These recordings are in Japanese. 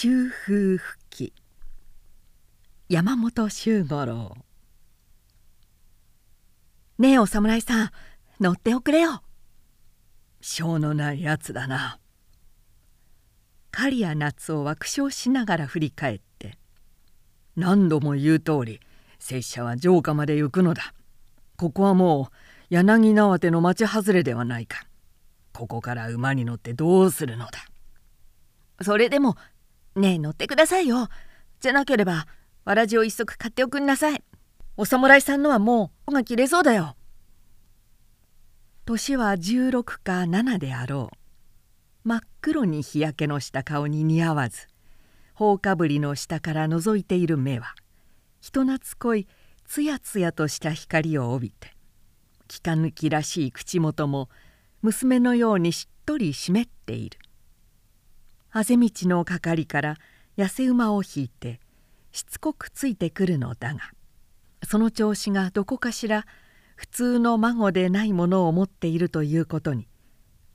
秋風吹き山本周五郎。ねえお侍さん乗っておくれよ。しょうのないやつだな。刈谷夏夫は苦笑しながら振り返って「何度も言う通り拙者は城下まで行くのだ。ここはもう柳縄手の町外れではないか。ここから馬に乗ってどうするのだ。それでもねえ乗ってくださいよ。じゃなければわらじを一足買っておくんなさい。お侍さんのはもうが切れそうだよ。年は16か7であろう。真っ黒に日焼けのした顔に似合わず頬かぶりの下から覗いている目は人懐っこいつやつやとした光を帯びて気か抜きらしい口元も娘のようにしっとり湿っている。あぜ道のかかから痩せ馬を引いてしつこくついてくるのだがその調子がどこかしら普通の孫でないものを持っているということに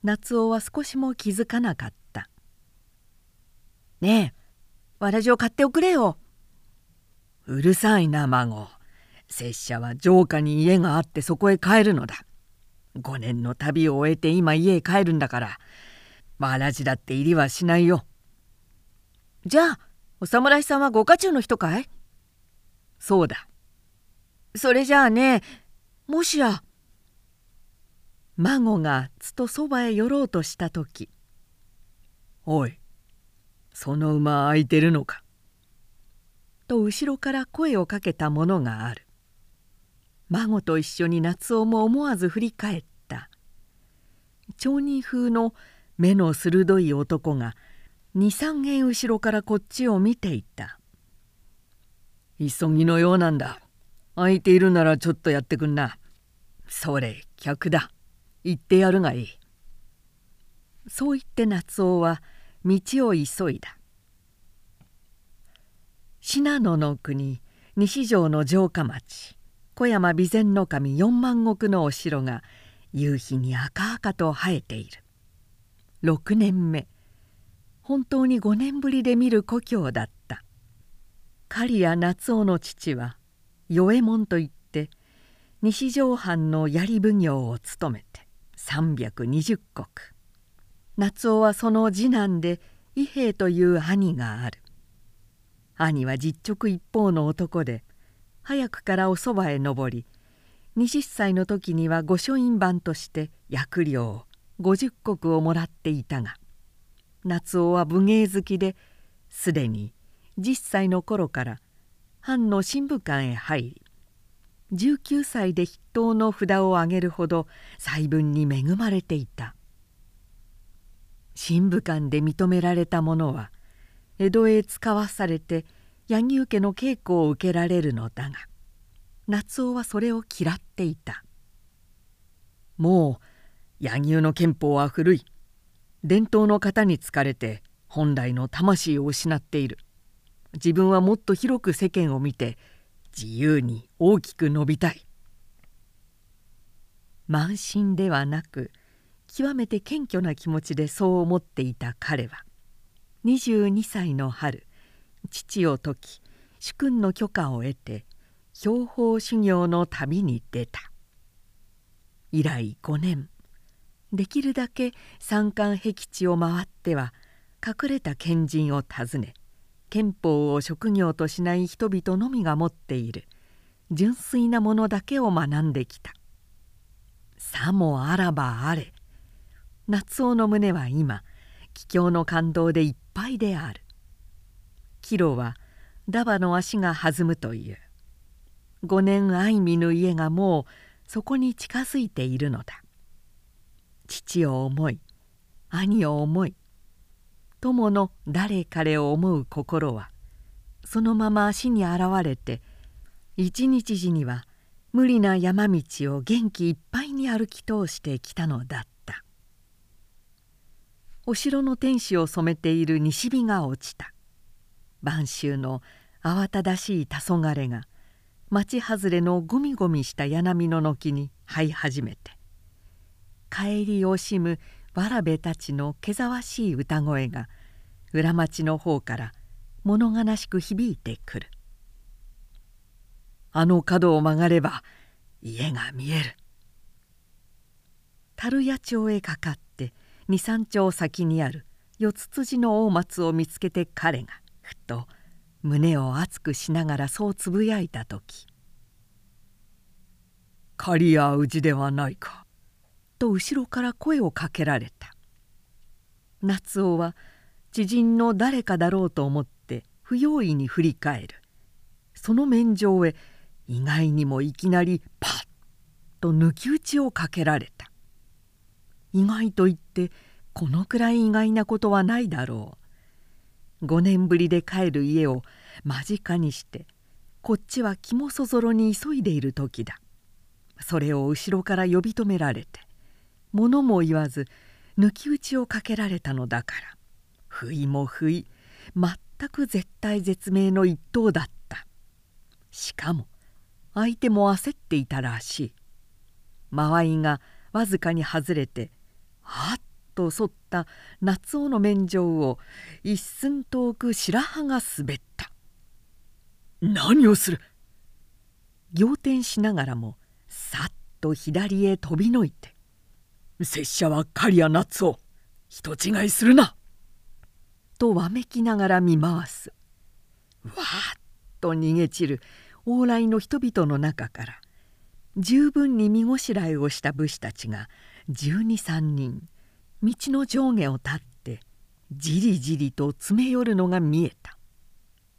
夏男は少しも気づかなかった「ねえわらじを買っておくれよ」「うるさいな孫。拙者は城下に家があってそこへ帰るのだ。5年の旅を終えて今家へ帰るんだからわらじだって入りはしないよ。じゃあお侍さんはご家中の人かい？そうだ。それじゃあねもしや孫がつとそばへ寄ろうとした時「おいその馬空いてるのか?」と後ろから声をかけたものがある孫と一緒に夏男も思わず振り返った町人風の目の鋭い男が23軒後ろからこっちを見ていた急ぎのようなんだ。空いているならちょっとやってくんな。それ客だ。行ってやるがいい。そう言って夏男は道を急いだ。信濃の国西条の城下町小山備前守四万石のお城が夕日に赤々と生えている。6年目。本当に5年ぶりで見る故郷だった。刈谷夏夫の父は与右衛門といって西条藩の槍奉行を務めて320石。夏夫はその次男で伊兵衛という兄がある。兄は実直一方の男で早くからおそばへ登り20歳の時には御書院番として役料50石をもらっていたが夏男は武芸好きですでに10歳の頃から藩の新武館へ入り19歳で筆頭の札を上げるほど細分に恵まれていた。新武館で認められた者は江戸へ使わされて柳生家の稽古を受けられるのだが夏男はそれを嫌っていた。もう柳生の憲法は古い。伝統の型に疲れて本来の魂を失っている。自分はもっと広く世間を見て自由に大きく伸びたい。慢心ではなく極めて謙虚な気持ちでそう思っていた彼は22歳の春父を説き主君の許可を得て標法修行の旅に出た。以来5年。できるだけ山間僻地を回っては隠れた賢人を訪ね憲法を職業としない人々のみが持っている純粋なものだけを学んできた。さもあらばあれ夏男の胸は今帰郷の感動でいっぱいである。キロはダバの足が弾むという5年相見ぬ家がもうそこに近づいているのだ。父を思い兄を思い友の誰彼を思う心はそのまま足に現れて一日時には無理な山道を元気いっぱいに歩き通してきたのだった。お城の天使を染めている西日が落ちた。晩秋の慌ただしい黄昏が町外れのゴミゴミした柳の軒に這い始めて帰り惜しむわらべたちのけざわしい歌声が裏町の方から物悲しく響いてくる。あの角を曲がれば家が見える。樽屋町へかかって二三町先にある四つ辻の大松を見つけて彼がふと胸を熱くしながらそうつぶやいた時「狩屋氏ではないか」と後ろから声をかけられた。夏男は知人の誰かだろうと思って不用意に振り返る。その面上へ意外にもいきなりパッと抜き打ちをかけられた。意外と言ってこのくらい意外なことはないだろう。5年ぶりで帰る家を間近にしてこっちは気もそぞろに急いでいる時だ。それを後ろから呼び止められて。物も言わず抜き打ちをかけられたのだから。不意も不意全く絶体絶命の一投だった。しかも相手も焦っていたらしい。間合いがわずかに外れてはっと沿った夏男の面上を一寸遠く白羽が滑った。何をする？仰天しながらもさっと左へ飛びのいて「拙者は刈谷夏男人違いするな!」とわめきながら見回すわーっと逃げ散る往来の人々の中から十分に身ごしらえをした武士たちが十二三人道の上下を立ってじりじりと詰め寄るのが見えた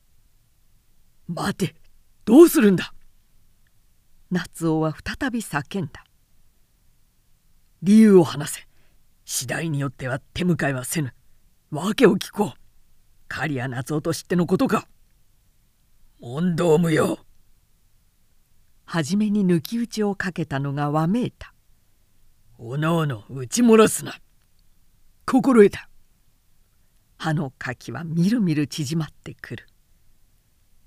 「待てどうするんだ!」夏男は再び叫んだ「理由を話せ。次第によっては手向かいはせぬ。訳を聞こう。刈谷夏男と知ってのことか。問答無用。初めに抜き打ちをかけたのがわめいたおのおの打ち漏らすな。心得た。歯の柿はみるみる縮まってくる。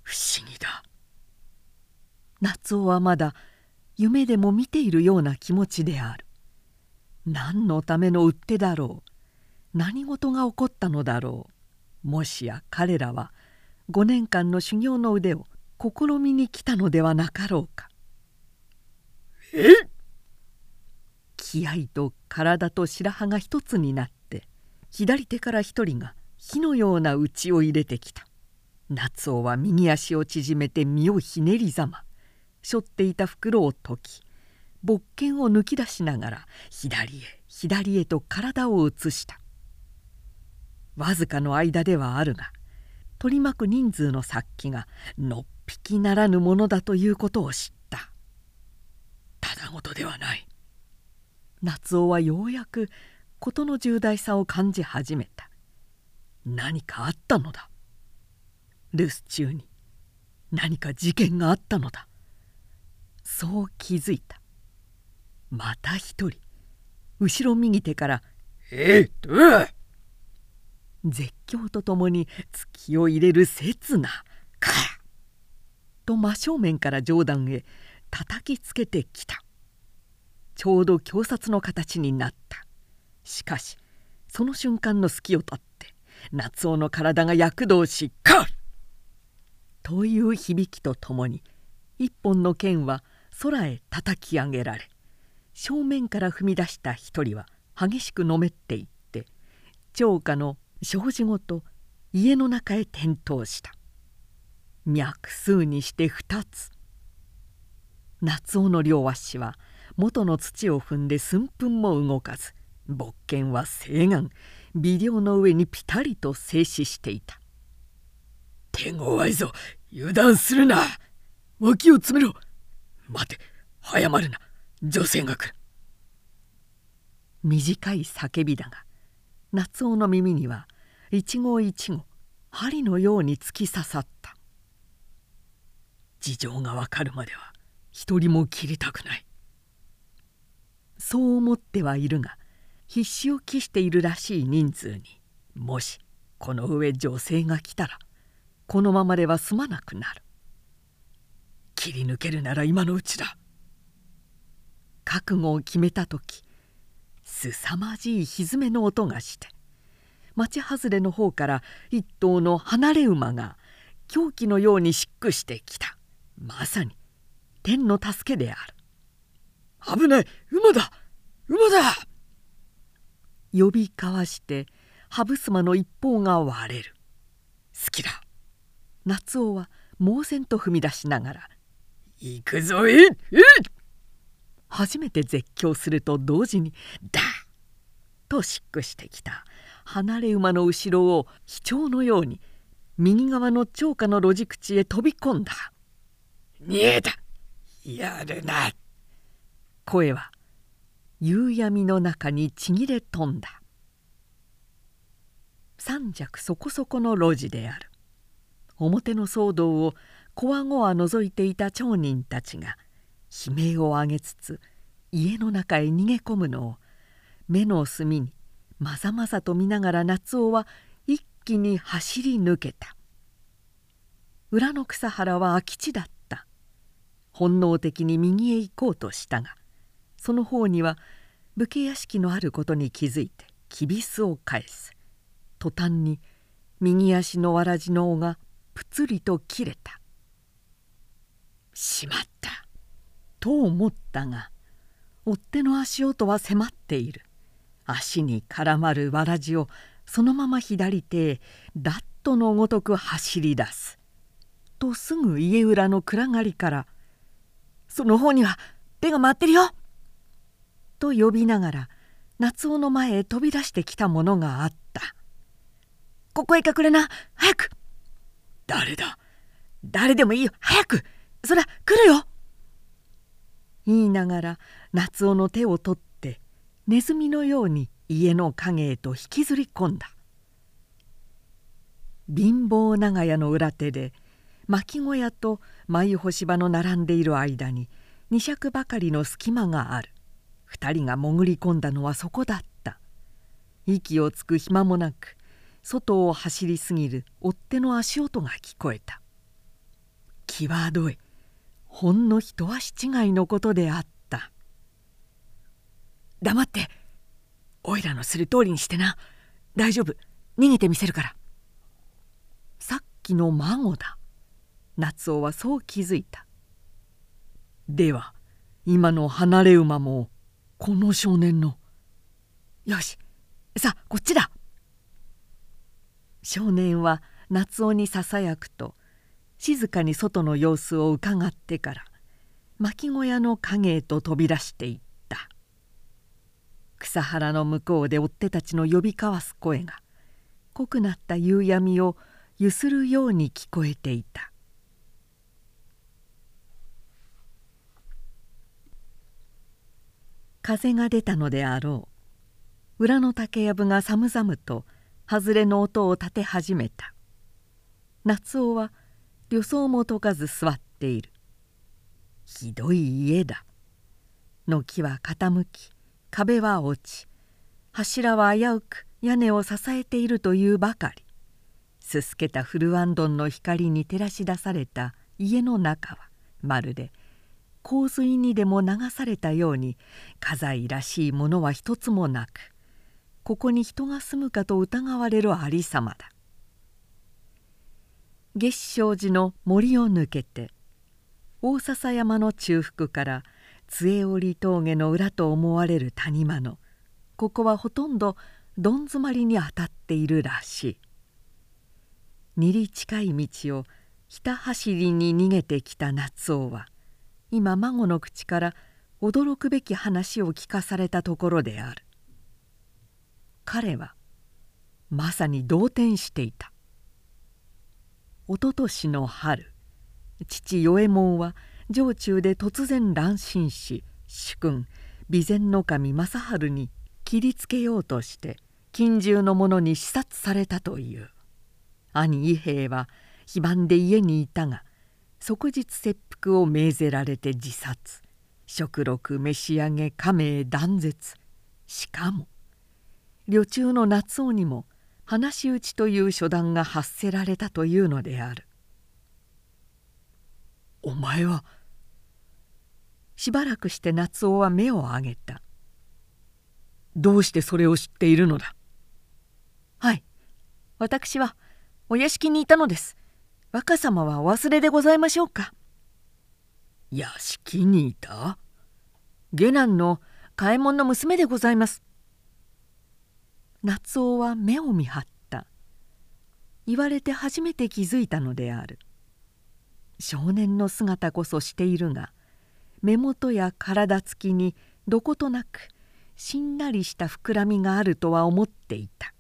不思議だ。夏男はまだ夢でも見ているような気持ちである何のための売手だろう。何事が起こったのだろう。もしや彼らは5年間の修行の腕を試みに来たのではなかろうか。え？気合と体と白羽が一つになって左手から一人が火のような内を入れてきた。夏男は右足を縮めて身をひねりざま。背負っていた袋を解き勃剣を抜き出しながら左へ左へと体を移した。わずかの間ではあるが取り巻く人数の殺気がのっぴきならぬものだということを知った。ただごとではない。夏男はようやく事の重大さを感じ始めた。何かあったのだ。留守中に何か事件があったのだ。そう気づいた。また一人後ろ右手から「えっと!」絶叫とともに突きを入れる刹那かと真正面から上段へ叩きつけてきたちょうど強殺の形になったしかしその瞬間の隙を取って夏男の体が躍動し「カッ!」という響きとともに一本の剣は空へ叩き上げられ正面から踏み出した一人は激しくのめっていって長家の障子ごと家の中へ転倒した。脈数にして2つ。夏男の両足は元の土を踏んで寸分も動かず勃剣は静眼微量の上にピタリと静止していた。手強いぞ油断するな。脇を詰めろ。待て早まるな。女性が来る。短い叫びだが夏男の耳には一語一語針のように突き刺さった。事情がわかるまでは一人も切りたくない。そう思ってはいるが必死を期しているらしい人数にもしこの上女性が来たらこのままでは済まなくなる。切り抜けるなら今のうちだ。覚悟を決めた時すさまじいひずめの音がして町外れの方から一頭の離れ馬が狂気のようにしっくしてきた。まさに天の助けである。危ない馬だ馬だ！呼び交わして羽衾の一方が割れる。好きだ。夏男は猛然と踏み出しながら「行くぞいい初めて絶叫すると同時に「ダー!」としっくしてきた離れ馬の後ろを飛鳥のように右側の長下の路地口へ飛び込んだ「逃げたやるな!」声は夕闇の中にちぎれ飛んだ三尺そこそこの路地である表の騒動をこわごわ覗いていた町人たちが悲鳴を上げつつ家の中へ逃げ込むのを目の隅にまざまざと見ながら夏男は一気に走り抜けた。裏の草原は空き地だった。本能的に右へ行こうとしたがその方には武家屋敷のあることに気づいてきびすを返す。途端に右足のわらじの緒がぷつりと切れた「しまった!」と思ったが追っ手の足音は迫っている足に絡まるわらじをそのまま左手へダットのごとく走り出すとすぐ家裏の暗がりから「その方には手が回ってるよ!」と呼びながら夏男の前へ飛び出してきたものがあった「ここへ隠れな早く!」「誰だ誰でもいいよ早くそら来るよ!」言いながら夏男の手を取ってネズミのように家の影へと引きずり込んだ。貧乏長屋の裏手で巻小屋と眉干し場の並んでいる間に二尺ばかりの隙間がある。二人が潜り込んだのはそこだった。息をつく暇もなく外を走りすぎる追っ手の足音が聞こえた。際どい。ほんの一足違いのことであった。黙っておいらのする通りにしてな。大丈夫。逃げてみせるから。さっきの孫だ。夏男はそう気づいた。では今の離れ馬もこの少年の。よし。さあこっちだ。少年は夏男にささやくと静かに外の様子をうかがってから巻小屋の影へと飛び出していった。草原の向こうで追っ手たちの呼び交わす声が濃くなった夕闇をゆするように聞こえていた。風が出たのであろう。裏の竹やぶが寒々と外れの音を立て始めた。夏男は旅装も解かず座っている。ひどい家だ。軒は傾き壁は落ち柱は危うく屋根を支えているというばかり。すすけたフルワンドンの光に照らし出された家の中はまるで洪水にでも流されたように家財らしいものは一つもなくここに人が住むかと疑われるありさまだ。月照寺の森を抜けて大笹山の中腹から杖折峠の裏と思われる谷間のここはほとんどどん詰まりに当たっているらしい。二里近い道をひた走りに逃げてきた夏男は今孫の口から驚くべき話を聞かされたところである。彼はまさに動転していた。おととしの春父与右衛門は城中で突然乱心し主君備前守正治に切りつけようとして近中の者に視察されたという。兄伊兵衛は非番で家にいたが即日切腹を命ぜられて自殺。食禄召し上げ家名断絶。しかも旅中の夏男にも話し討ちという初段が発せられたというのである「お前は?」しばらくして夏男は目を上げた「どうしてそれを知っているのだ?」はい。私はお屋敷にいたのです。若様はお忘れでございましょうか。屋敷にいた？下男の嘉右衛門の娘でございます夏男は目を見張った。言われて初めて気づいたのである。少年の姿こそしているが目元や体つきにどことなくしんなりした膨らみがあるとは思っていた。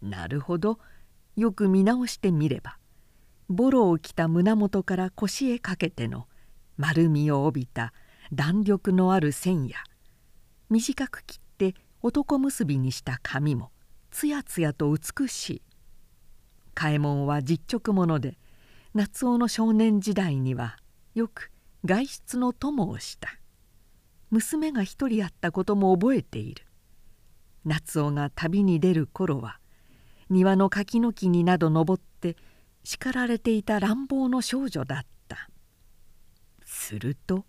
なるほど。よく見直してみればボロを着た胸元から腰へかけての丸みを帯びた弾力のある線や短く切って男結びにした髪もつやつやと美しい。嘉右衛門は実直者で夏男の少年時代にはよく外出の友をした。娘が一人あったことも覚えている。夏男が旅に出る頃は庭の柿の木になど登って叱られていた乱暴の少女だった。すると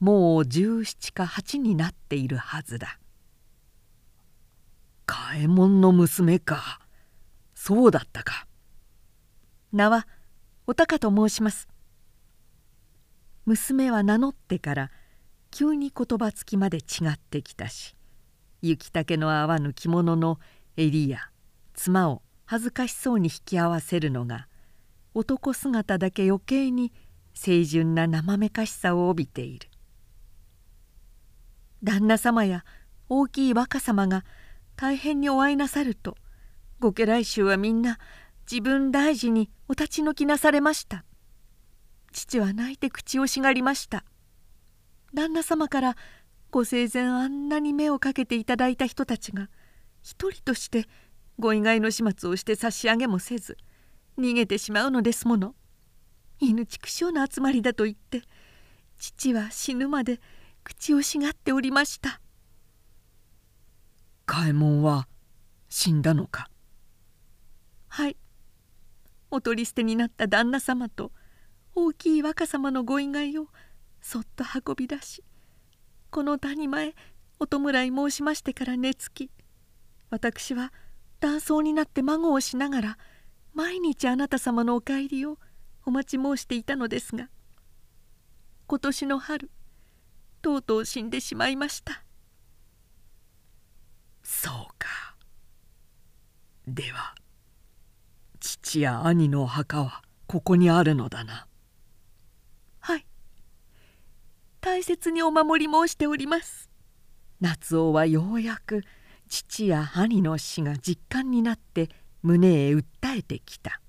もう17か8になっているはずだ。嘉右衛門の娘か。そうだったか。名はお高と申します。娘は名乗ってから急に言葉つきまで違ってきたし雪竹の合わぬ着物の襟や妻を恥ずかしそうに引き合わせるのが男姿だけ余計に清純な生めかしさを帯びている。旦那様や大きい若様が大変にお会いなさるとご家来衆はみんな自分大事にお立ち退きなされました。父は泣いて口をしがりました。旦那様からご生前あんなに目をかけていただいた人たちが一人としてご意外の始末をして差し上げもせず逃げてしまうのですもの。犬畜生の集まりだと言って父は死ぬまで口をしがっておりました。嘉右衛門は死んだのか？はい。お取り捨てになった旦那様と大きい若様のご意外をそっと運び出しこの谷前お弔い申しましてから寝つき私は断層になって孫をしながら毎日あなた様のお帰りをお待ち申していたのですが今年の春とうとう死んでしまいました。そうか。では父や兄の墓はここにあるのだな。はい。大切にお守り申しております。夏男はようやく父や兄の死が実感になって胸へ訴えてきた。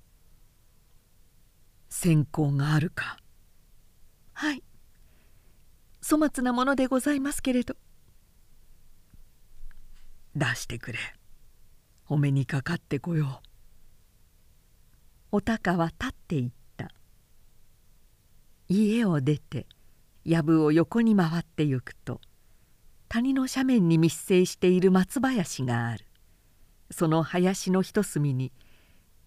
線香があるか。はい。粗末なものでございますけれど。出してくれ。お目にかかってこよう。お高は立っていった。家を出て藪を横に回ってゆくと谷の斜面に密生している松林がある。その林の一隅に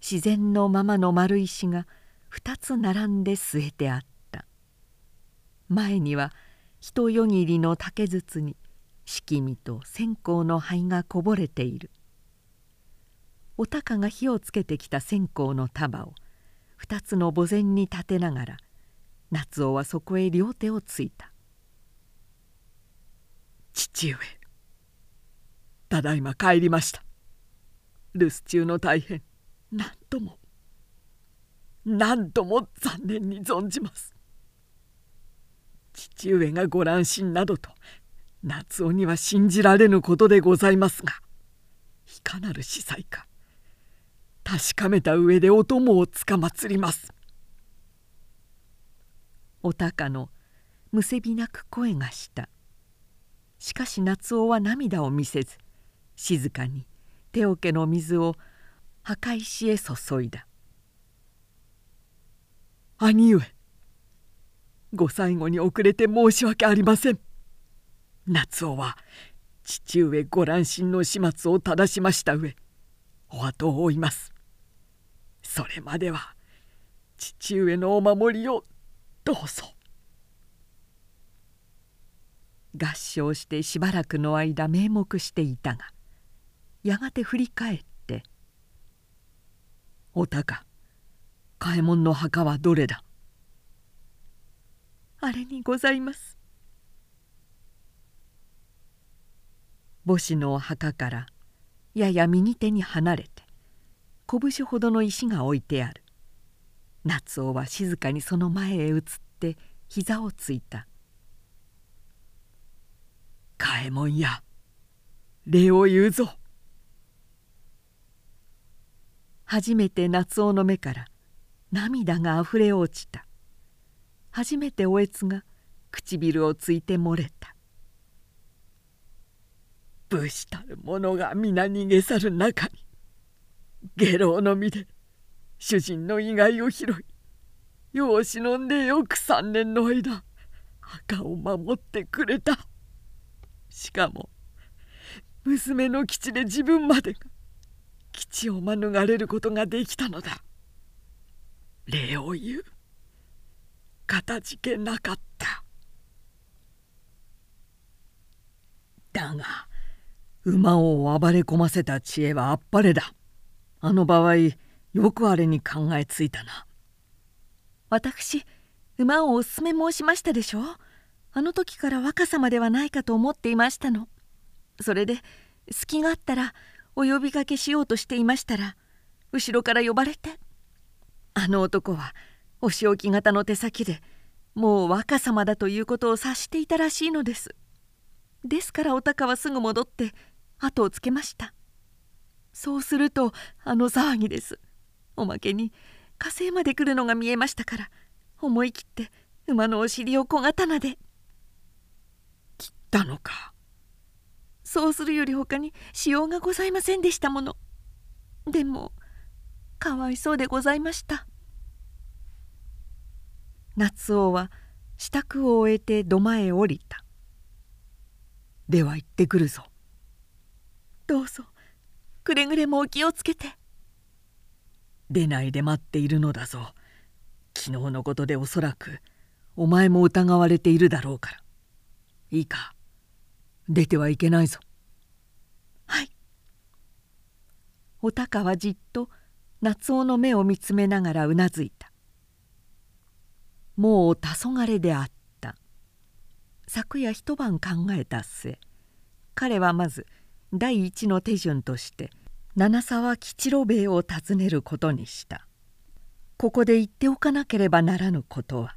自然のままの丸石が2つ並んで据えてあった。前には一よぎりの竹筒に敷身と線香の灰がこぼれている。お高が火をつけてきた線香の束を2つの墓前に立てながら夏男はそこへ両手をついた。父上ただいま帰りました。留守中の大変。何とも何とも残念に存じます。父上がご乱心などと夏男には信じられぬことでございますがいかなる司祭か。確かめた上でお供をつかまつります。お高のむせびなく声がした。しかし夏男は涙を見せず静かに手桶の水を墓石へ注いだ。兄上ご最後に遅れて申し訳ありません。夏男は父上ご乱心の始末を正しました上お後を追います。それまでは父上のお守りをどうぞ。合唱してしばらくの間名目していたがやがて振り返っておたか嘉右衛門の墓はどれだ。あれにございます。母子の墓からやや右手に離れて拳ほどの石が置いてある。夏男は静かにその前へ移って膝をついた「嘉右衛門や。礼を言うぞ」初めて夏男の目から涙があふれ落ちた。初めておえつが唇をついて漏れた。武士たる者が皆逃げ去る中に下郎の身で主人の意外を拾い。世を忍んでよく三年の間墓を守ってくれた。しかも娘の基地で自分までが基地を免れることができたのだ。礼を言う。かたじけなかった。だが馬を暴れ込ませた知恵はあっぱれだ。あの場合よくあれに考えついたな。私馬をおすすめ申しましたでしょ？あの時から若様ではないかと思っていましたの。それで隙があったらお呼びかけしようとしていましたら後ろから呼ばれてあの男はお仕置き型の手先でもう若様だということを察していたらしいのです。ですからお高はすぐ戻って後をつけました。そうするとあの騒ぎです。おまけに火星まで来るのが見えましたから思い切って馬のお尻を小刀で。切ったのか。そうするより他にしようがございませんでしたもの。でもかわいそうでございました。夏男は支度を終えて土間へ降りた。では行ってくるぞ。どうぞ。くれぐれもお気をつけて。出ないで待っているのだぞ。昨日のことでおそらくお前も疑われているだろうから。いいか。出てはいけないぞ。はい。お高はじっと夏男の目を見つめながらうなずいた。もう黄昏であった。昨夜一晩考えた末彼はまず第一の手順として七沢吉郎兵衛を訪ねることにした。ここで言っておかなければならぬことは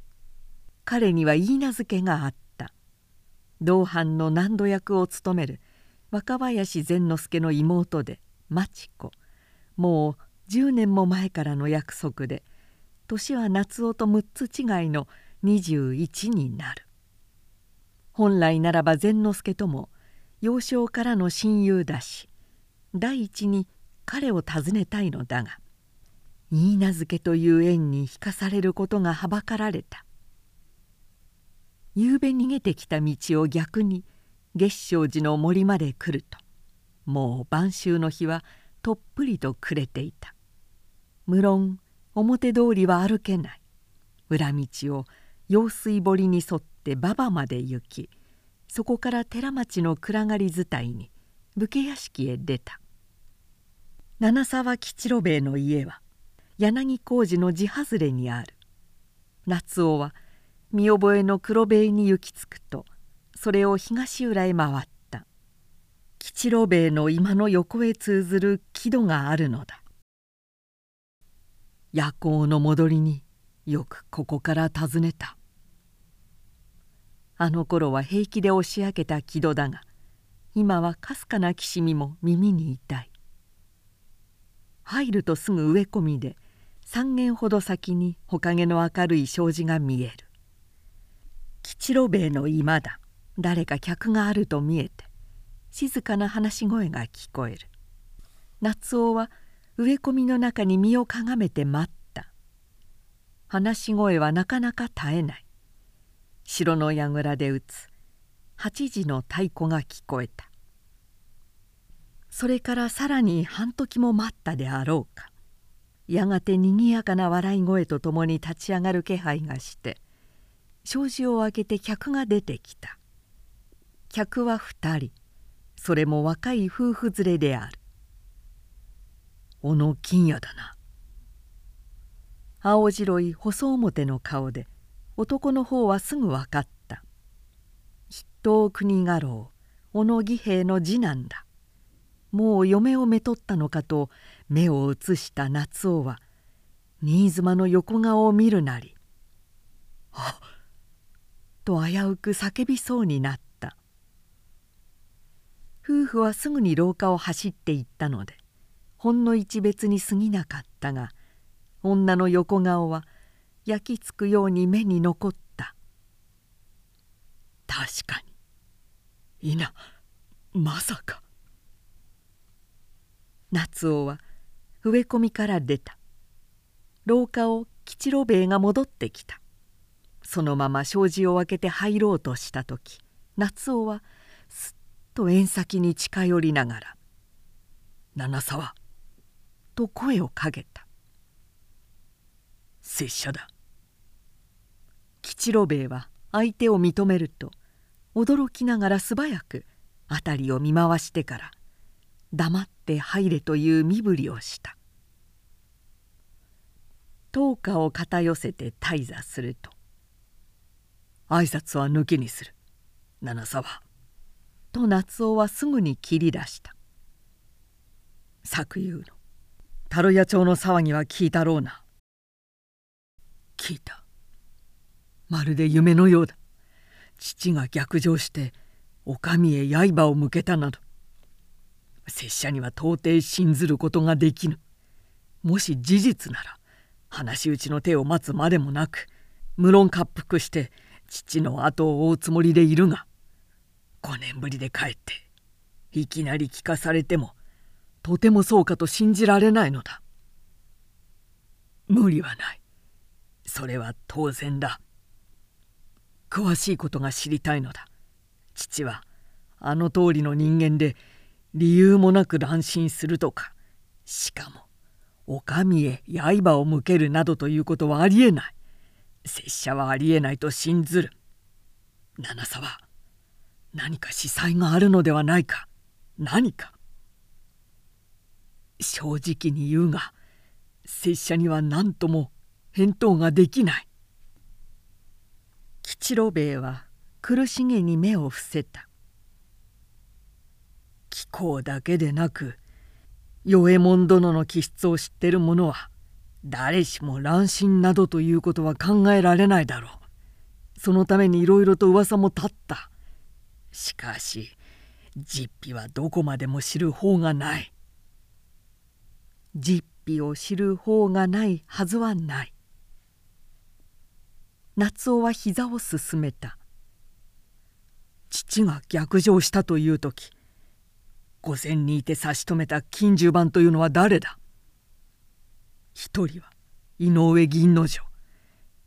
彼には言い名付けがあった。同伴の難度役を務める若林善之助の妹で町子。もう10年も前からの約束で年は夏男と6つ違いの21になる。本来ならば善之助とも幼少からの親友だし第一に彼を訪ねたいのだが許嫁という縁に引かされることがはばかられた。夕べ逃げてきた道を逆に月照寺の森まで来るともう晩秋の日はとっぷりと暮れていた。無論表通りは歩けない。裏道を用水堀に沿って馬場まで行きそこから寺町の暗がり伝いに武家屋敷へ出た。七沢吉郎兵衛の家は柳小路の地外れにある。夏男は見覚えの黒塀に行き着くとそれを東浦へ回った。吉郎兵衛の今の横へ通ずる木戸があるのだ。夜行の戻りによくここから訪ねた。あの頃は平気で押し上げた木戸だが今はかすかなきしみも耳に痛い。入るとすぐ植え込みで3軒ほど先にほかげの明るい障子が見える。吉郎兵衛の居間だ誰か客があると見えて静かな話し声が聞こえる。夏男は植え込みの中に身をかがめて待った。話し声はなかなか絶えない。城の櫓で打つ。8時の太鼓が聞こえた。それからさらに半時も待ったであろうか。やがてにぎやかな笑い声とともに立ち上がる気配がして障子を開けて客が出てきた。客は2人。それも若い夫婦連れである小野金也だな。青白い細表の顔で男の方はすぐ分かった筆頭国家老小野義平の次男だもう嫁をめとったのかと目を移した夏男は新妻の横顔を見るなり「あっ!」と危うく叫びそうになった夫婦はすぐに廊下を走っていったのでほんの一別に過ぎなかったが女の横顔は焼き付くように目に残った。確かに。いな。まさか。夏男は植え込みから出た。廊下を吉郎兵衛が戻ってきた。そのまま障子を開けて入ろうとした時夏男はすっと縁先に近寄りながら「七沢」と声をかけた「拙者だ」吉郎兵衛は相手を認めると驚きながら素早く辺りを見回してから黙って入れという身振りをした。灯火を片寄せて退座すると挨拶は抜きにする。七沢」と夏男はすぐに切り出した。昨夕の太郎屋町の騒ぎは聞いたろうな。聞いた。まるで夢のようだ。父が逆上してお上へ刃を向けたなど。拙者には到底信ずることができぬ。もし事実なら話し打ちの手を待つまでもなく無論滑腹して父の後を追うつもりでいるが5年ぶりで帰っていきなり聞かされてもとてもそうかと信じられないのだ。無理はない。それは当然だ。詳しいことが知りたいのだ。父はあの通りの人間で理由もなく乱心するとかしかもお上へ刃を向けるなどということはありえない。拙者はありえないと信ずる。七沢何か司祭があるのではないか。何か。正直に言うが拙者には何とも返答ができない。吉郎兵衛は苦しげに目を伏せた。気候だけでなく与右衛門殿の気質を知ってる者は誰しも乱心などということは考えられないだろう。そのためにいろいろと噂も立った。しかし実費はどこまでも知る方がない。実費を知る方がないはずはない。夏男は膝をすすめた。父が逆上したという時御前にいて差し止めた金十番というのは誰だ？一人は井上銀之丞。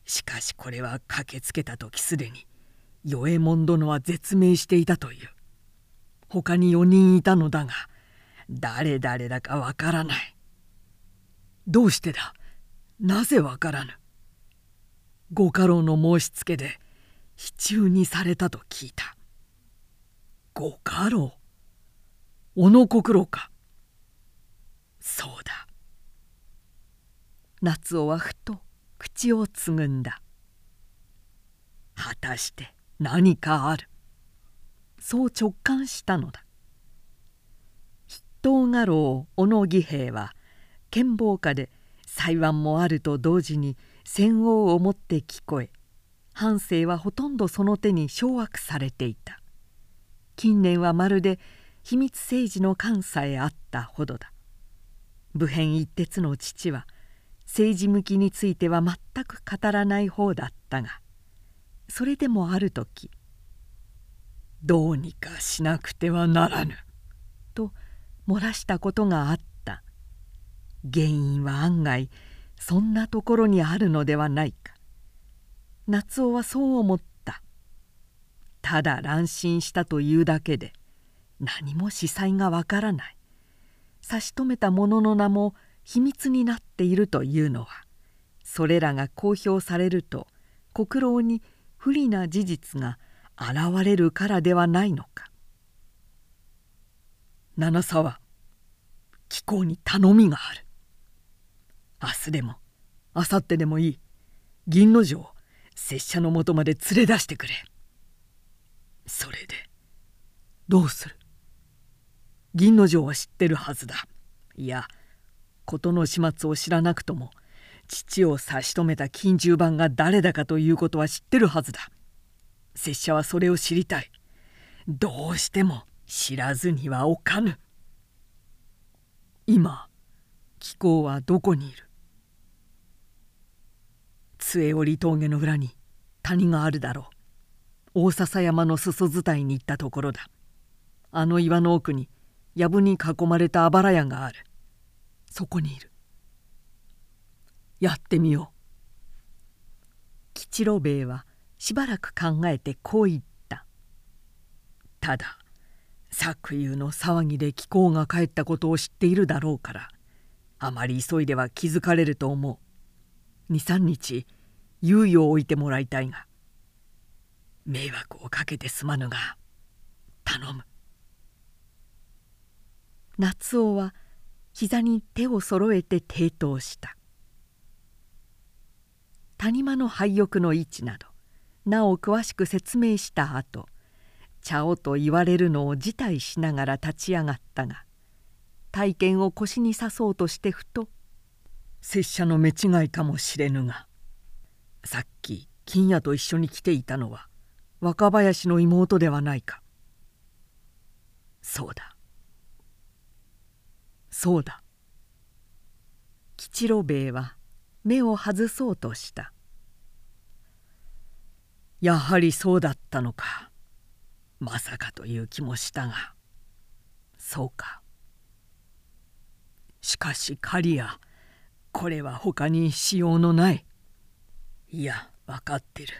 しかしこれは駆けつけた時すでに与右衛門殿は絶命していたという。他に4人いたのだが誰々だかわからない。どうしてだ？なぜわからぬ？ご家老の申しつけで支柱にされたと聞いた。ご家老？小野国老か？そうだ。夏男はふと口をつぐんだ。果たして何かある？そう直感したのだ。筆頭家老小野義平は剣謀家で裁判もあると同時に戦王をもって聞こえ半生はほとんどその手に掌握されていた。近年はまるで秘密政治の監さえあったほどだ。武変一徹の父は政治向きについては全く語らない方だったがそれでもある時「どうにかしなくてはならぬ」と漏らしたことがあった。原因は案外そんなところにあるのではないか。夏男はそう思った。ただ乱心したというだけで何も司祭がわからない。差し止めた者の名も秘密になっているというのはそれらが公表されると国老に不利な事実が現れるからではないのか。七沢貴公に頼みがある。明日でもあさってでもいい。銀之丞拙者のもとまで連れ出してくれ。それでどうする？銀之丞は知ってるはずだ。いや事の始末を知らなくとも父を差し止めた金十番が誰だかということは知ってるはずだ。拙者はそれを知りたい。どうしても知らずにはおかぬ。今貴公はどこにいる？杖折峠の裏に谷があるだろう。大笹山の裾伝いに行ったところだ。あの岩の奥に藪に囲まれたあばら屋がある。そこにいる。やってみよう。吉郎兵衛はしばらく考えてこう言った「ただ昨夕の騒ぎで貴公が帰ったことを知っているだろうからあまり急いでは気づかれると思う。23日猶予を置いてもらいたいが迷惑をかけてすまぬが頼む。夏男は膝に手を揃えて抵当した。谷間の廃屋の位置などなお詳しく説明した後茶をと言われるのを辞退しながら立ち上がったが体験を腰に刺そうとしてふと「拙者の目違いかもしれぬがさっき金谷と一緒に来ていたのは若林の妹ではないか」「そうだ。そうだ」吉郎兵衛は目を外そうとした。やはりそうだったのか。まさかという気もしたが。そうか。しかし刈谷これは他にしようのない。いや分かってる。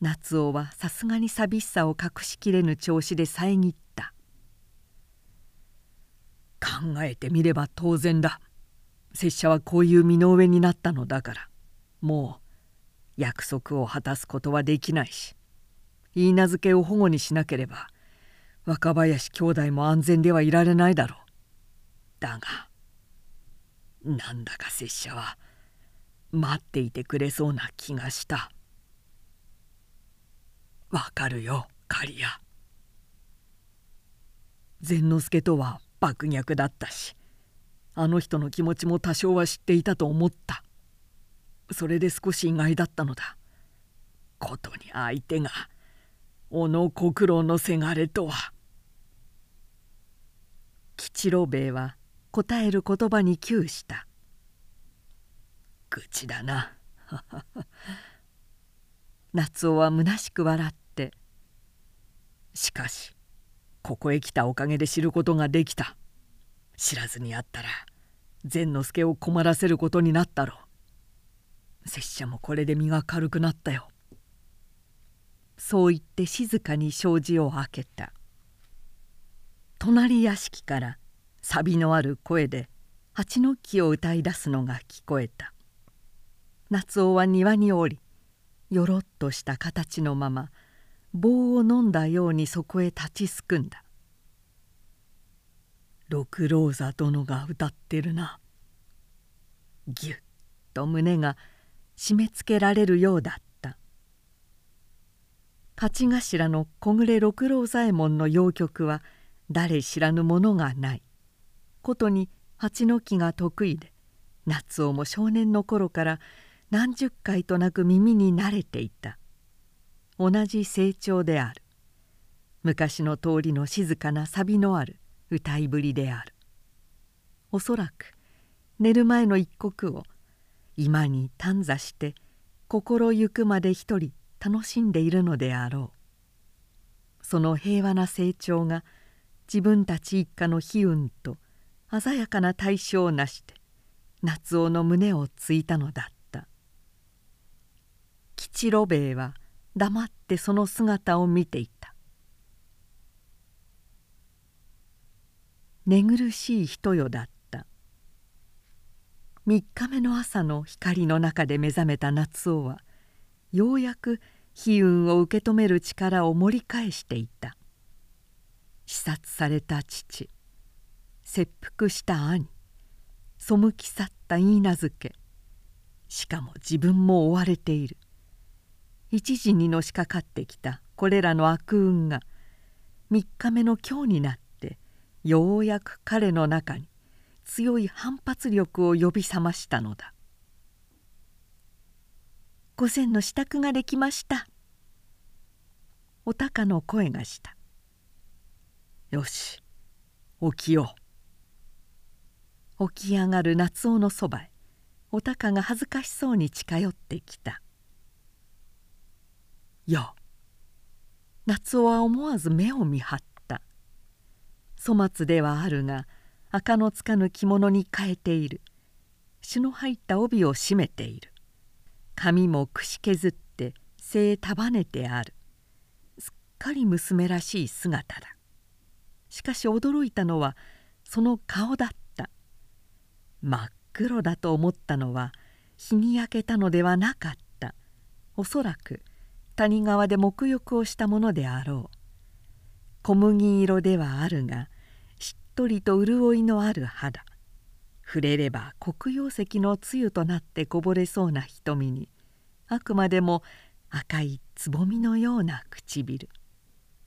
夏男はさすがに寂しさを隠しきれぬ調子で遮った。考えてみれば当然だ。拙者はこういう身の上になったのだから。もう約束を果たすことはできないし。許嫁を保護にしなければ若林兄弟も安全ではいられないだろう。だがなんだか拙者は待っていてくれそうな気がした。わかるよ刈谷善之助とは爆逆だったしあの人の気持ちも多少は知っていたと思った。それで少し意外だったのだ。ことに相手が小野小九郎のせがれとは。吉郎兵衛は答える言葉に窮した。愚痴だな。夏男は虚しく笑って。しかしここへ来たおかげで知ることができた。知らずにあったら善之助を困らせることになったろう。拙者もこれで身が軽くなったよ。そう言って静かに障子を開けた。隣屋敷からサビのある声で蜂の木を歌い出すのが聞こえた。夏男は庭に降りよろっとした形のまま棒を飲んだようにそこへ立ちすくんだ。六郎座殿が歌ってるな。ぎゅっと胸が締め付けられるようだった。勝頭の小暮六郎左衛門の謡曲は誰知らぬものがない。ことに蜂の木が得意で夏男も少年の頃から何十回となく耳に慣れていた。同じ成長である。昔の通りの静かなサビのある歌いぶりである。おそらく寝る前の一刻を今に短座して心ゆくまで一人楽しんでいるのであろう。その平和な成長が自分たち一家の悲運と鮮やかな対象をなして夏男の胸をついたのだった。吉郎兵衛は黙ってその姿を見ていた。寝苦しい人よだった。3日目の朝の光の中で目覚めた夏男はようやく悲運を受け止める力を盛り返していた。視察された父。切腹した兄。背き去った許嫁。しかも自分も追われている。一時にのしかかってきたこれらの悪運が3日目の今日になってようやく彼の中に強い反発力を呼び覚ましたのだ「午前の支度ができました」お高の声がした「よし起きよう」起き上がる夏男のそばへ。お高が恥ずかしそうに近寄ってきた「や夏男は思わず目を見張った。粗末ではあるが赤のつかぬ着物に変えている。朱の入った帯を締めている。髪もくし削って背束ねてある。すっかり娘らしい姿だ。しかし驚いたのはその顔だった。真っ黒だと思ったのは日に焼けたのではなかった。おそらく谷川で沐浴をしたものであろう。小麦色ではあるがしっとりと潤いのある肌。触れれば黒曜石の露となってこぼれそうな瞳にあくまでも赤いつぼみのような唇。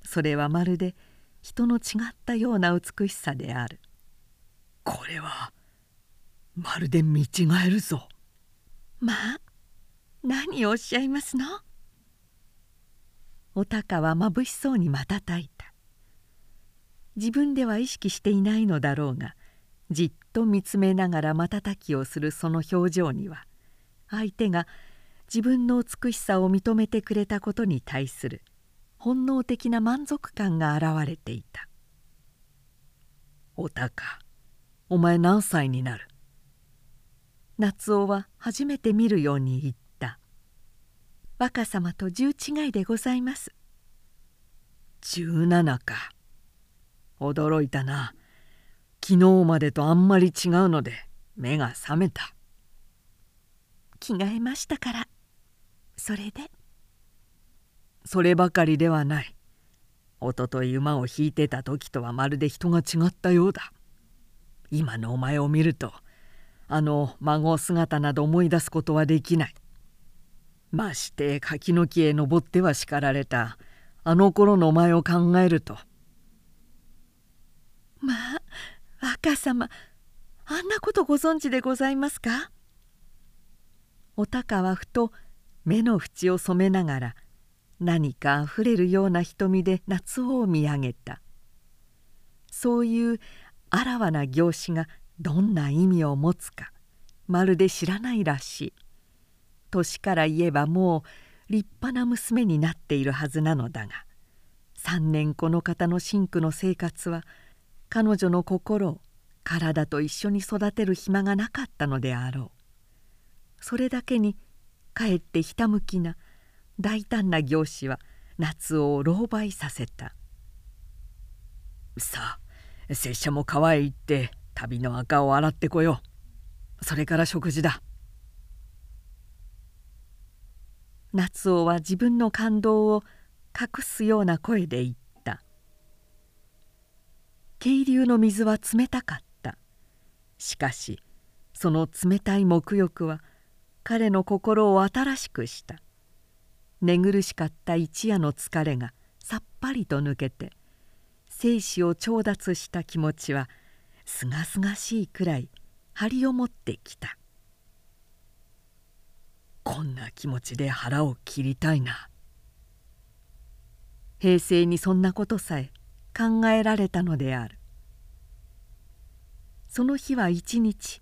それはまるで人の違ったような美しさである。これはまるで見違えるぞ。まあ何をおっしゃいますの？お高はまぶしそうに瞬いた。自分では意識していないのだろうがじっと見つめながら瞬きをするその表情には相手が自分の美しさを認めてくれたことに対する本能的な満足感が現れていた「お高お前何歳になる?」夏男は初めて見るように言った「若様と十違いでございます」「17か。驚いたな。昨日までとあんまり違うので目が覚めた」着替えましたから。それで？そればかりではない。おととい馬を引いてた時とはまるで人が違ったようだ。今のお前を見るとあの孫姿など思い出すことはできない。まして柿の木へ登っては叱られた。あの頃のお前を考えると。まあ若様あんなことご存知でございますか？お高はふと目の縁を染めながら何かあふれるような瞳で夏を見上げた。そういうあらわな行詞がどんな意味を持つかまるで知らないらしい。年から言えばもう立派な娘になっているはずなのだが3年この方の真紅の生活は彼女の心を体と一緒に育てる暇がなかったのであろう。それだけにかえってひたむきな大胆な行使は夏を狼狽させた。さあ拙者も川へ行って旅の赤を洗ってこよう。それから食事だ。夏男は自分の感動を隠すような声で言った。渓流の水は冷たかった。しかしその冷たい沐浴は彼の心を新しくした。寝苦しかった一夜の疲れがさっぱりと抜けて生死を調達した気持ちはすがすがしいくらい張りを持ってきた。こんな気持ちで腹を切りたいな。平成にそんなことさえ考えられたのである。その日は一日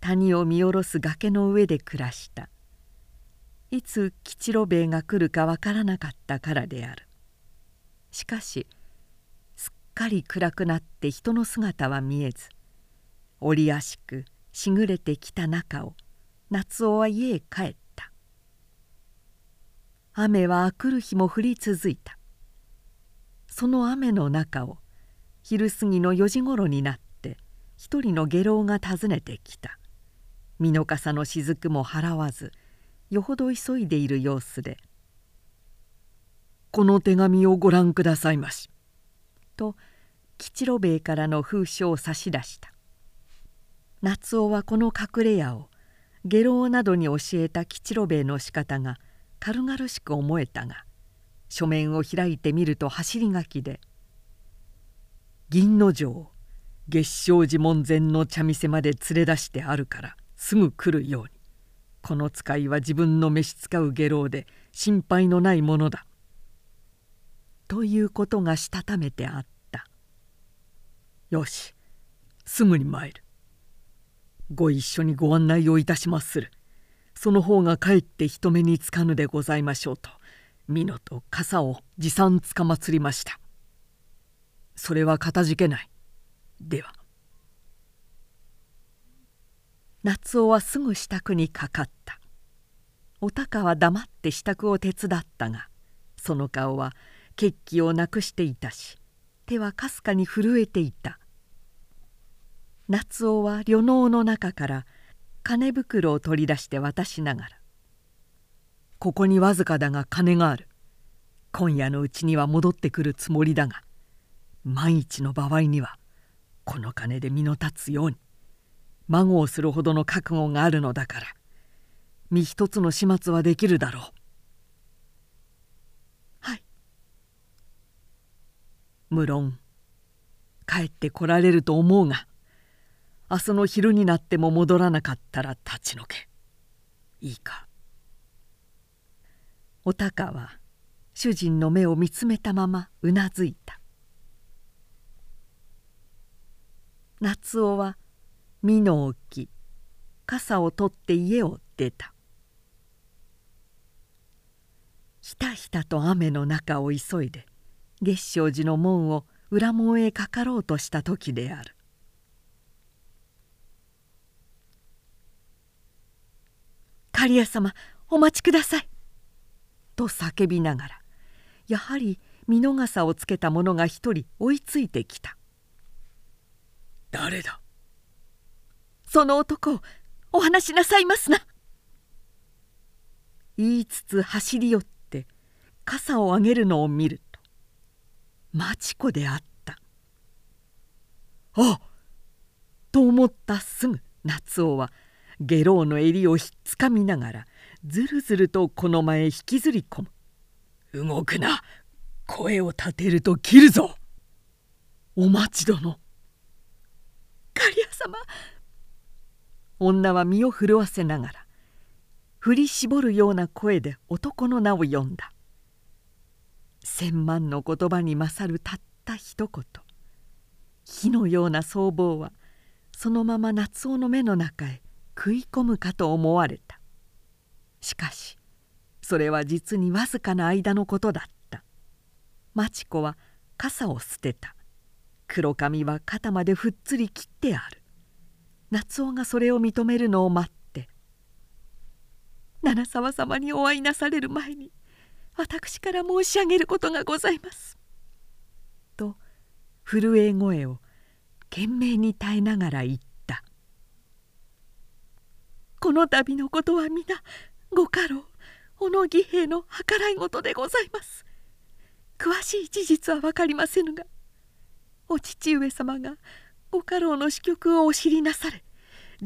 谷を見下ろす崖の上で暮らした。いつ吉郎兵衛が来るかわからなかったからである。しかしかり暗くなって人の姿は見えず折やしくしぐれてきた中を夏男は家へ帰った。雨はあくる日も降り続いた。その雨の中を昼過ぎの4時ごろになって一人の下郎が訪ねてきた。身の笠の雫も払わずよほど急いでいる様子で「この手紙をご覧くださいまし」と吉郎兵衛からの封書を差し出した。夏男はこの隠れ家を下郎などに教えた吉郎兵衛の仕方が軽々しく思えたが書面を開いてみると走り書きで「銀之丞月照寺門前の茶店まで連れ出してあるからすぐ来るように。この使いは自分の召し使う下郎で心配のないものだ」ということがしたためてあった。よしすぐに参る。ご一緒にご案内をいたしまする。その方がかえって人目につかぬでございましょうと美濃と傘を持参つかまつりました。それはかたじけない。では。夏男はすぐ支度にかかった。お高は黙って支度を手伝ったがその顔は血気をなくしていたし手はかすかに震えていた。夏男は旅能の中から金袋を取り出して渡しながら「ここにわずかだが金がある今夜のうちには戻ってくるつもりだが万一の場合にはこの金で身の立つように孫をするほどの覚悟があるのだから身一つの始末はできるだろう」。はい無論帰ってこられると思うが明日の昼になっても戻らなかったら立ち退け。いいか。お高は主人の目を見つめたままうなずいた。夏男は身の置き傘を取って家を出た。ひたひたと雨の中を急いで月照寺の門を裏門へかかろうとした時である。刈谷様お待ちください」と叫びながらやはり見逃さをつけた者が一人追いついてきた「誰だ?」その男をお話しなさいますな」言いつつ走り寄って傘を上げるのを見ると町子であった「あっ!」と思ったすぐ夏男は下郎の襟をひっつかみながらずるずるとこの前引きずり込む「動くな声を立てると切るぞ。お待ち殿」刈谷様。女は身を震わせながら振り絞るような声で男の名を呼んだ。千万の言葉に勝るたった一言。火のような僧帽はそのまま夏男の目の中へ食い込むかと思われた。しかしそれは実にわずかな間のことだった。町子は傘を捨てた。黒髪は肩までふっつり切ってある。夏男がそれを認めるのを待って「七沢様にお会いなされる前に私から申し上げることがございます」と震え声を懸命に耐えながら言った。この度のことは皆ご家老小野義兵の計らい事でございます。詳しい事実は分かりませぬがお父上様がご家老の支局をお知りなされ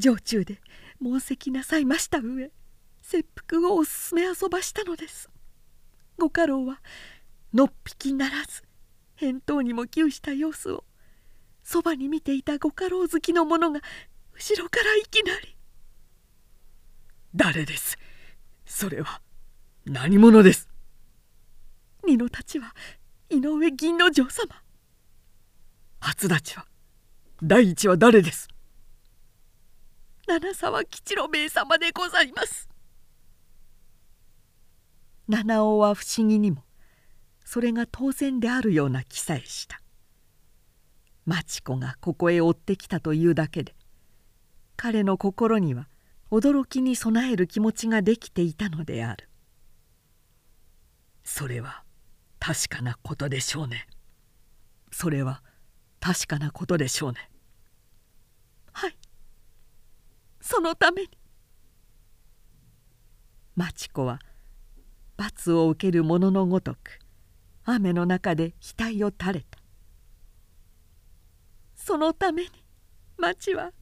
城中で問責なさいました上切腹をおすすめ遊ばしたのです。ご家老はのっぴきならず返答にも窮した様子をそばに見ていたご家老好きの者が後ろからいきなり誰です。それは何者です。二の太刀は井上銀之丞様。初立ちは第一は誰です。七沢吉郎兵衛様でございます。七尾は不思議にもそれが当然であるような気さえした。町子がここへ追ってきたというだけで彼の心には驚きに備える気持ちができていたのである。それは確かなことでしょうね。それは確かなことでしょうね。はい。そのために。町子は罰を受ける者のごとく雨の中で額を垂れた。そのために町は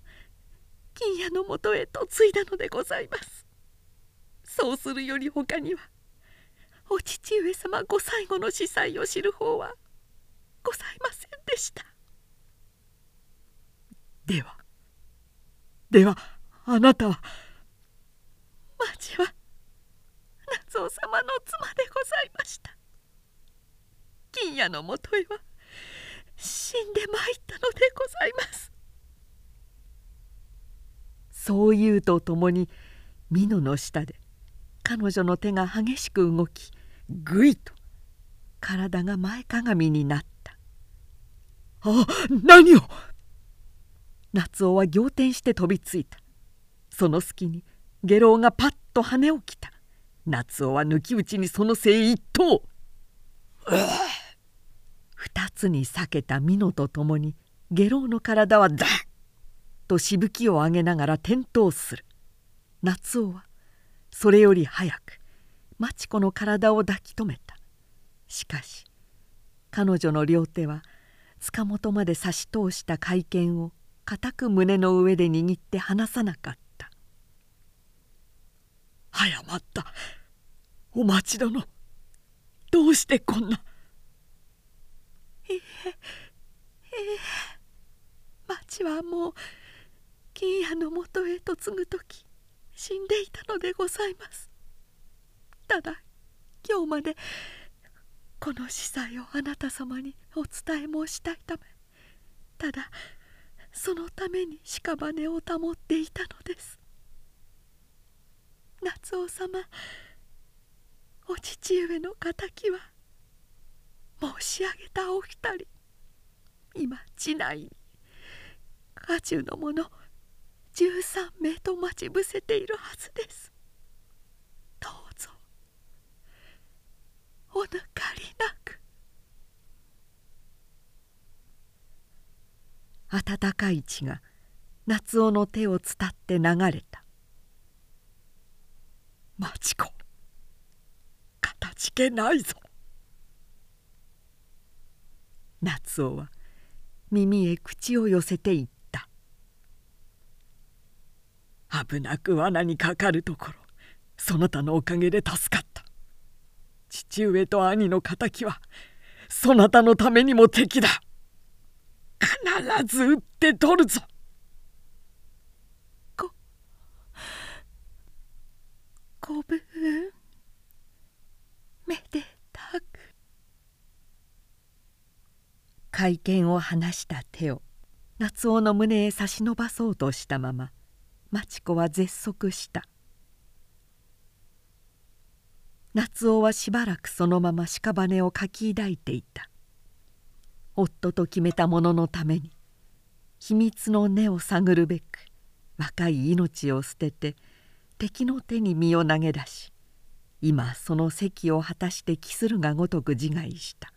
金屋のもとへ嫁いだのでございます。そうするより他にはお父上様ご最後の司祭を知る方はございませんでした。ではではあなたは町は夏夫様の妻でございました。金屋のもとへは死んでまいったのでございます。そう言うとともに美濃の下で彼女の手が激しく動きぐいと体が前かがみになった「あ何を!」夏男は仰天して飛びついた。その隙に下郎がパッと跳ね起きた。夏男は抜き打ちにそのせい一刀二つに裂けた美濃とともに下郎の体はダッとしぶきを上げながら転倒する。夏男はそれより早く町子の体を抱き留めた。しかし彼女の両手は塚本まで差し通した会見を固く胸の上で握って離さなかった「早まった。お待ち殿どうしてこんな」え。えええ。町はもう金屋のもとへ嫁ぐ時死んでいたのでございます。ただ今日までこの司祭をあなた様にお伝え申したいためただそのために屍を保っていたのです。夏夫様お父上の敵は申し上げたお二人。今地内に家中の者13名と待ち伏せているはずです。どうぞ。お抜かりなく。暖かい血が夏男の手を伝って流れた「町子かたじけないぞ」夏男は耳へ口を寄せていった。危なく罠にかかるところ。そなたのおかげで助かった。父上と兄の敵はそなたのためにも敵だ。必ず撃って取るぞ。ごごぶんめでたく。会見を離した手を夏男の胸へ差し伸ばそうとしたまま町子は絶足した。夏男はしばらくそのまま屍をかき抱いていた。夫と決めたもののために秘密の根を探るべく若い命を捨てて敵の手に身を投げ出し今その席を果たして期するがごとく自害した。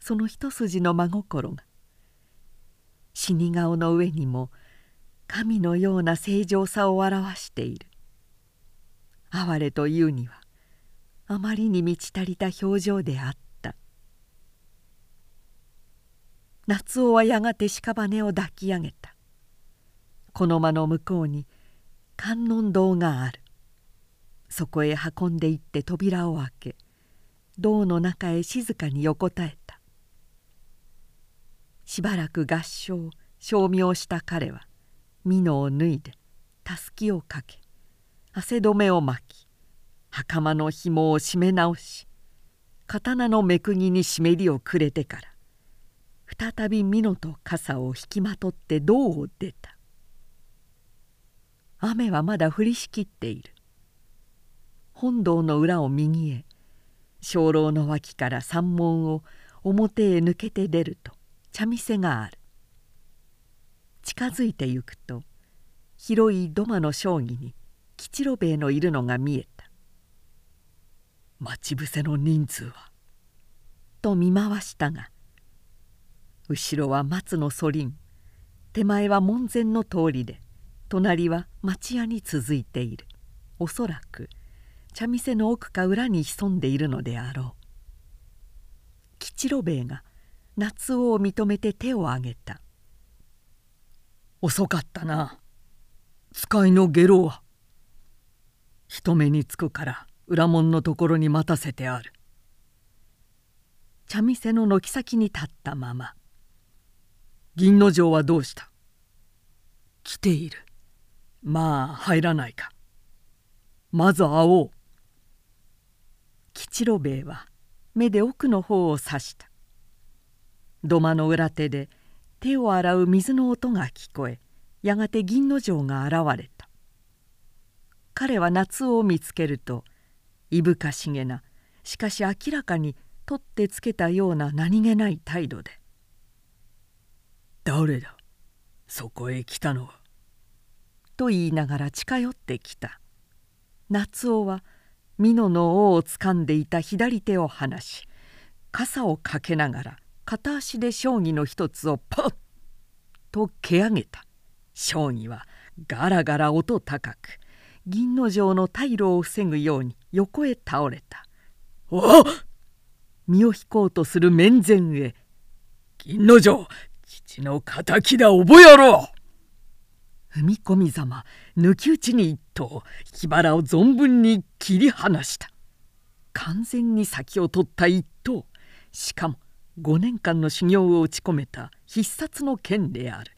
その一筋の真心が死に顔の上にも神のような正常さを表している。哀れというにはあまりに満ち足りた表情であった。夏男はやがて屍を抱き上げた。この間の向こうに観音堂がある。そこへ運んでいって扉を開け堂の中へ静かに横たえた。しばらく合唱称名した彼は美濃を脱いでたすきをかけ汗止めを巻き袴の紐を締め直し刀のめくぎに湿りをくれてから再び美濃と傘を引きまとって銅を出た。雨はまだ降りしきっている。本堂の裏を右へ鐘楼の脇から山門を表へ抜けて出ると茶店がある。近づいてゆくと広い土間の将棋に吉郎兵衛のいるのが見えた。待ち伏せの人数はと見回したが後ろは松のそりん手前は門前の通りで隣は町屋に続いている。おそらく茶店の奥か裏に潜んでいるのであろう。吉郎兵衛が夏男を認めて手を挙げた「遅かったな。使いの下郎は。人目につくから裏門のところに待たせてある。茶店の軒先に立ったまま「銀之丞はどうした?」「来ている。まあ入らないか。まず会おう」吉郎兵衛は目で奥の方を指した。土間の裏手で手を洗う水の音が聞こえやがて銀之丞が現れた。彼は夏を見つけるといぶかしげなしかし明らかに取ってつけたような何気ない態度で「誰だ？そこへ来たのは」と言いながら近寄ってきた。夏男は美濃の尾をつかんでいた左手を離し傘をかけながら片足で将棋の一つをパッと蹴上げた将棋はガラガラ音高く銀之丞の退路を防ぐように横へ倒れた「おっ!」身を引こうとする面前へ「銀之丞父の敵だ覚えやろう!」踏み込みざま抜き打ちに一刀火腹を存分に切り離した完全に先を取った一刀しかも5年間の修行を打ち込めた必殺の剣である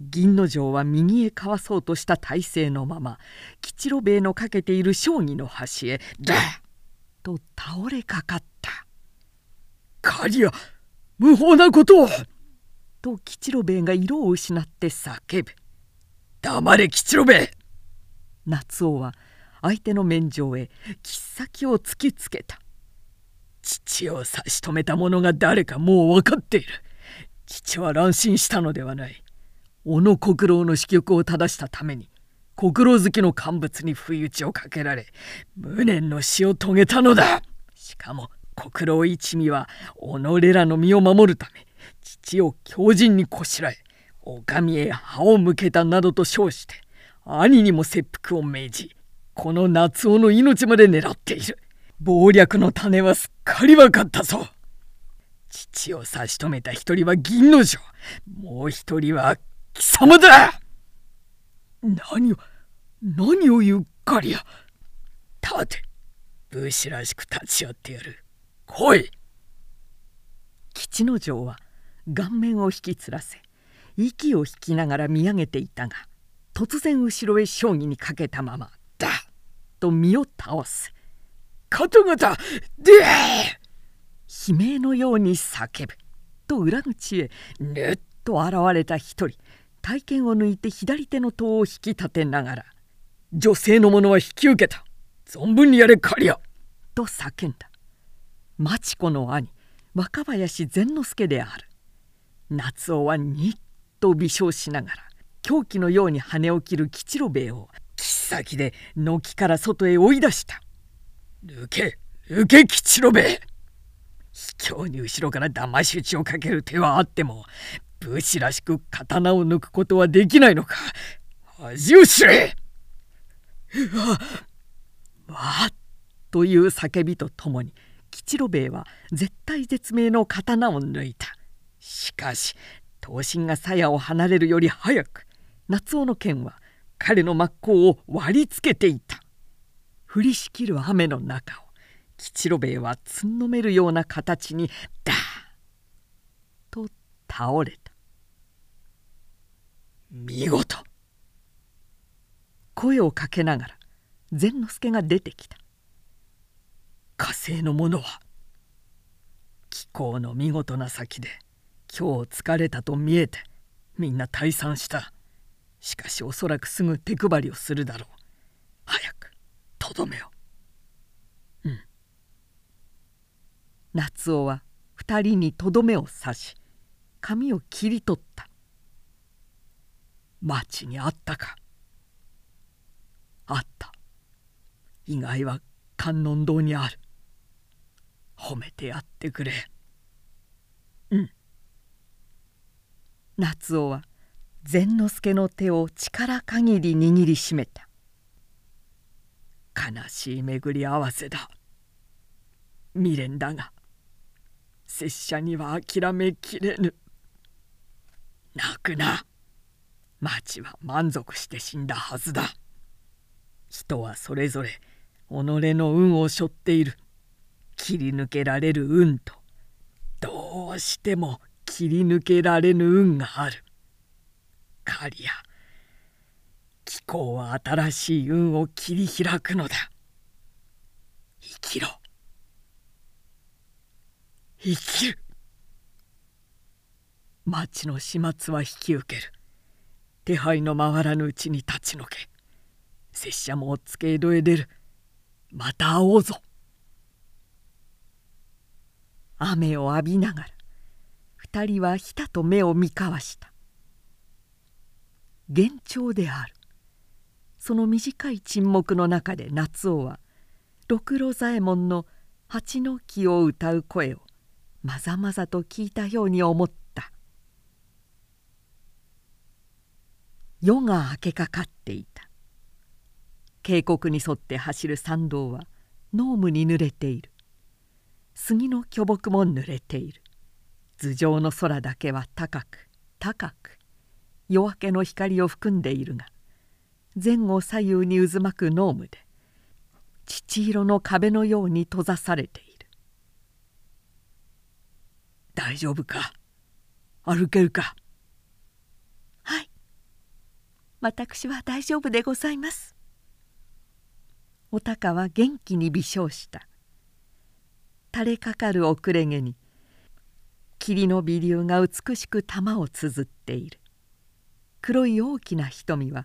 銀之丞は右へかわそうとした体勢のまま吉郎兵衛のかけている将棋の端へ「ダッ!」と倒れかかった「刈谷無法なことを!」と吉郎兵衛が色を失って叫ぶ「黙れ吉郎兵衛!」夏男は相手の面上へ切っ先を突きつけた父を差し止めた者が誰かもう分かっている。父は乱心したのではない。小野国郎の死局を正したために国郎好きの乾物に不意打ちをかけられ無念の死を遂げたのだ。しかも国郎一味は己らの身を守るため父を強靭にこしらえ狼へ歯を向けたなどと称して兄にも切腹を命じこの夏男の命まで狙っている。謀略の種はすっかり分かったぞ。父を差し止めた一人は銀之丞もう一人は貴様だ。何を何を言うかりや。立て。武士らしく立ち会ってやる。来い。吉之丞は顔面を引きつらせ息を引きながら見上げていたが突然後ろへ将棋にかけたまま「だ!」と身を倒す。方々で悲鳴のように叫ぶ。と裏口へぬっと現れた一人。体験を抜いて左手の塔を引き立てながら「女性の者は引き受けた。存分にやれ刈谷!」と叫んだ。町子の兄若林善之助である。夏男はにっと微笑しながら狂気のように羽を切る吉郎兵衛を切っ先で軒から外へ追い出した。抜け抜け吉郎兵衛卑怯に後ろから騙し討ちをかける手はあっても武士らしく刀を抜くことはできないのか。恥を知れ。わわという叫びとともに吉郎兵衛は絶体絶命の刀を抜いた。しかし刀身が鞘を離れるより早く夏男の剣は彼の真っ向を割りつけていた。降りしきる雨の中を吉郎兵衛はつんのめるような形にダーと倒れた。見事。声をかけながら善之助が出てきた。火星の者は気候の見事な先で今日疲れたと見えてみんな退散した。しかしおそらくすぐ手配りをするだろう。早くとどめよ。うん。夏男は二人にとどめを刺し髪を切り取った。町にあったか。あった。意外は観音堂にある。褒めてやってくれ。うん。夏男は善之助の手を力限り握りしめた。悲しい巡り合わせだ。未練だが拙者には諦めきれぬ。泣くな。町は満足して死んだはずだ。人はそれぞれ己の運を背負っている。切り抜けられる運とどうしても切り抜けられぬ運がある。カリア気候は新しい運を切り開くのだ。生きろ。生きる。町の始末は引き受ける。手配の回らぬうちに立ち退け。拙者もおつけ江戸へ出る。また会おうぞ。雨を浴びながら二人はひたと目を見交わした。幻聴である。その短い沈黙の中で夏男は六郎左衛門の蜂の木を歌う声をまざまざと聞いたように思った。夜が明けかかっていた。渓谷に沿って走る参道は濃霧に濡れている。杉の巨木も濡れている。頭上の空だけは高く高く夜明けの光を含んでいるが前後左右に渦巻く濃霧で乳色の壁のように閉ざされている。大丈夫か？歩けるか？はい。私は大丈夫でございます。お高は元気に微笑した。垂れかかる遅れ毛に霧の微流が美しく玉を綴っている。黒い大きな瞳は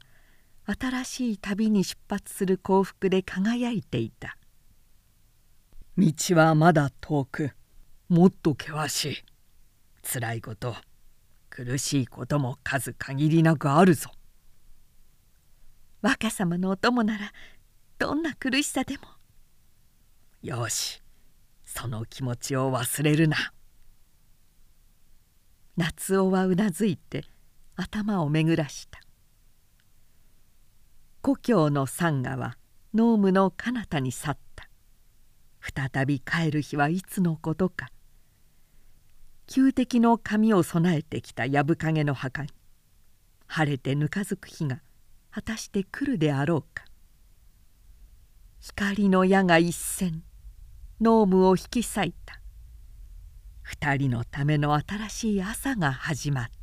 新しい旅に出発する幸福で輝いていた。道はまだ遠く。もっと険しい。辛いこと苦しいことも数限りなくあるぞ。若様のお供ならどんな苦しさでも。よしその気持ちを忘れるな。夏男はうなずいて頭を巡らした故郷の山河は濃霧の彼方に去った。再び帰る日はいつのことか。旧敵の髪を備えてきた藪影の墓に。晴れてぬかづく日が果たして来るであろうか。光の矢が一閃濃霧を引き裂いた。二人のための新しい朝が始まった。